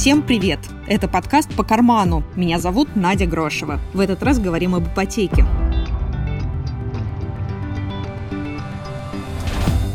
Всем привет! Это подкаст «По карману». Меня зовут Надя Грошева. В этот раз говорим об ипотеке.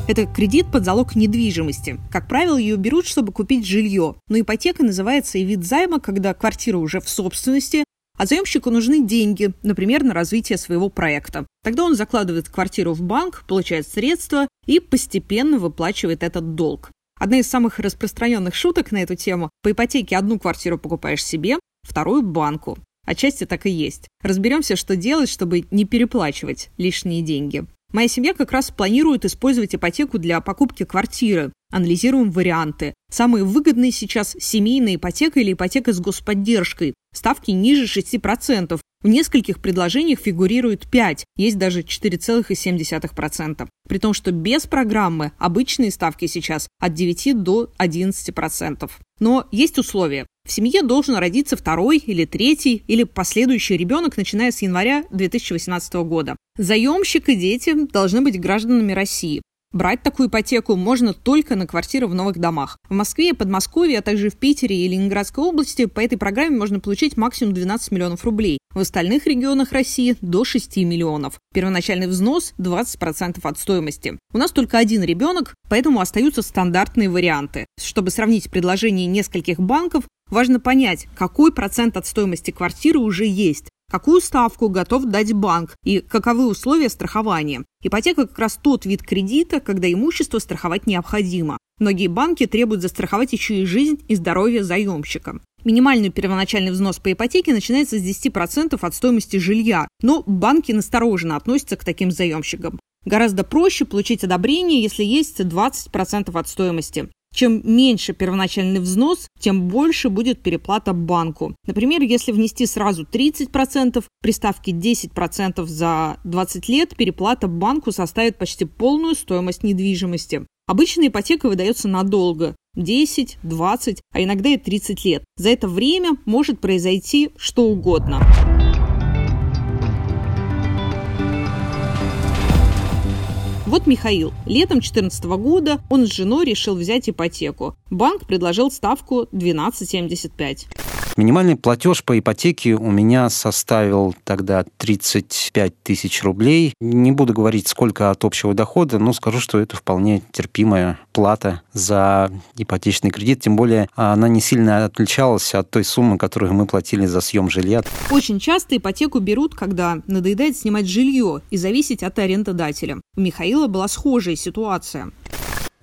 Это кредит под залог недвижимости. Как правило, ее берут, чтобы купить жилье. Но ипотека называется и вид займа, когда квартира уже в собственности, а заемщику нужны деньги, например, на развитие своего проекта. Тогда он закладывает квартиру в банк, получает средства и постепенно выплачивает этот долг. Одна из самых распространенных шуток на эту тему – по ипотеке одну квартиру покупаешь себе, вторую – банку. Отчасти так и есть. Разберемся, что делать, чтобы не переплачивать лишние деньги. Моя семья как раз планирует использовать ипотеку для покупки квартиры. Анализируем варианты. Самые выгодные сейчас – семейная ипотека или ипотека с господдержкой. Ставки ниже 6%. В нескольких предложениях фигурирует 5, есть даже 4,7%. При том, что без программы обычные ставки сейчас от 9 до 11%. Но есть условия. В семье должен родиться второй или третий или последующий ребенок, начиная с января 2018 года. Заемщик и дети должны быть гражданами России. Брать такую ипотеку можно только на квартиры в новых домах. В Москве, Подмосковье, а также в Питере и Ленинградской области по этой программе можно получить максимум 12 миллионов рублей. В остальных регионах России до 6 миллионов. Первоначальный взнос 20% от стоимости. У нас только один ребенок, поэтому остаются стандартные варианты. Чтобы сравнить предложения нескольких банков, важно понять, какой процент от стоимости квартиры уже есть какую ставку готов дать банк и каковы условия страхования. Ипотека как раз тот вид кредита, когда имущество страховать необходимо. Многие банки требуют застраховать еще и жизнь и здоровье заемщика. Минимальный первоначальный взнос по ипотеке начинается с 10% от стоимости жилья, но банки настороженно относятся к таким заемщикам. Гораздо проще получить одобрение, если есть 20% от стоимости. Чем меньше первоначальный взнос, тем больше будет переплата банку. Например, если внести сразу 30%, при ставке 10% за 20 лет, переплата банку составит почти полную стоимость недвижимости. Обычная ипотека выдается надолго. 10, 20, а иногда и 30 лет. За это время может произойти что угодно. Вот Михаил. Летом 2014 года он с женой решил взять ипотеку. Банк предложил ставку 12,75. Минимальный платеж по ипотеке у меня составил тогда 35 тысяч рублей. Не буду говорить, сколько от общего дохода, но скажу, что это вполне терпимая плата за ипотечный кредит. Тем более она не сильно отличалась от той суммы, которую мы платили за съем жилья. Очень часто ипотеку берут, когда надоедает снимать жилье и зависеть от арендодателя. У Михаила была схожая ситуация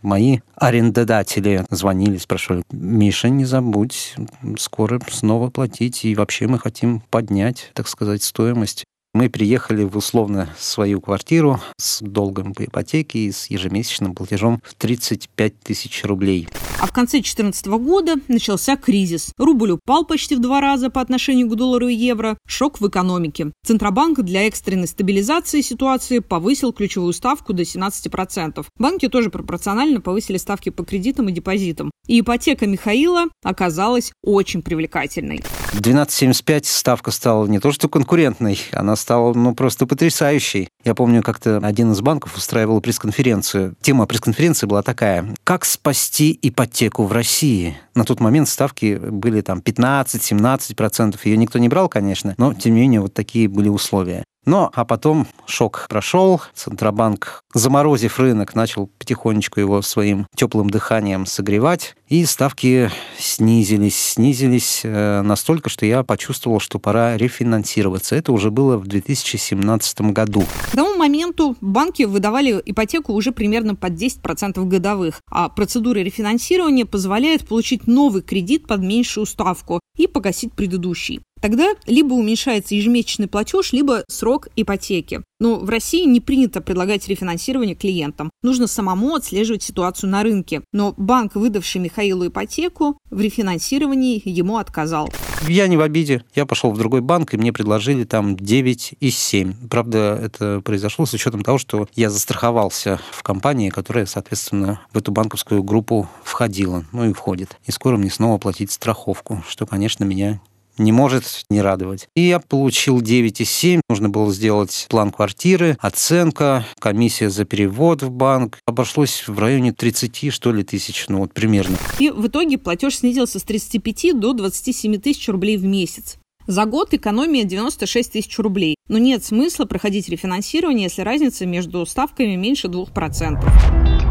мои арендодатели звонили, спрашивали, Миша, не забудь, скоро снова платить, и вообще мы хотим поднять, так сказать, стоимость. Мы приехали в условно свою квартиру с долгом по ипотеке и с ежемесячным платежом в 35 тысяч рублей. А в конце 2014 года начался кризис. Рубль упал почти в два раза по отношению к доллару и евро. Шок в экономике. Центробанк для экстренной стабилизации ситуации повысил ключевую ставку до 17%. Банки тоже пропорционально повысили ставки по кредитам и депозитам. И ипотека Михаила оказалась очень привлекательной. 12,75 ставка стала не то что конкурентной, она стала ну, просто потрясающей. Я помню, как-то один из банков устраивал пресс-конференцию. Тема пресс-конференции была такая. Как спасти ипотеку в России? На тот момент ставки были там 15-17%. Ее никто не брал, конечно, но тем не менее вот такие были условия. Но, а потом шок прошел, Центробанк, заморозив рынок, начал потихонечку его своим теплым дыханием согревать, и ставки снизились, снизились э, настолько, что я почувствовал, что пора рефинансироваться. Это уже было в 2017 году. К тому моменту банки выдавали ипотеку уже примерно под 10% годовых, а процедура рефинансирования позволяет получить новый кредит под меньшую ставку и погасить предыдущий. Тогда либо уменьшается ежемесячный платеж, либо срок ипотеки. Но в России не принято предлагать рефинансирование клиентам. Нужно самому отслеживать ситуацию на рынке. Но банк, выдавший Михаилу ипотеку, в рефинансировании ему отказал. Я не в обиде. Я пошел в другой банк, и мне предложили там 9 из 7. Правда, это произошло с учетом того, что я застраховался в компании, которая, соответственно, в эту банковскую группу входила, ну и входит. И скоро мне снова платить страховку, что, конечно, меня не может не радовать. И я получил 9,7. Нужно было сделать план квартиры, оценка, комиссия за перевод в банк. Обошлось в районе 30, что ли, тысяч, ну вот примерно. И в итоге платеж снизился с 35 до 27 тысяч рублей в месяц. За год экономия 96 тысяч рублей. Но нет смысла проходить рефинансирование, если разница между ставками меньше 2%.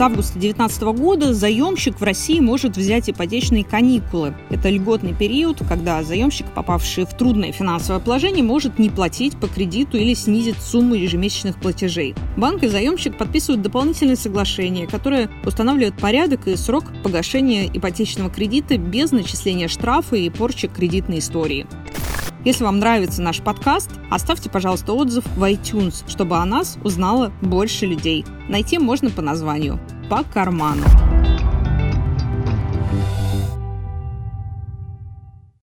С августа 2019 года заемщик в России может взять ипотечные каникулы. Это льготный период, когда заемщик, попавший в трудное финансовое положение, может не платить по кредиту или снизить сумму ежемесячных платежей. Банк и заемщик подписывают дополнительные соглашения, которые устанавливают порядок и срок погашения ипотечного кредита без начисления штрафа и порчи кредитной истории. Если вам нравится наш подкаст, оставьте, пожалуйста, отзыв в iTunes, чтобы о нас узнало больше людей. Найти можно по названию «По карману».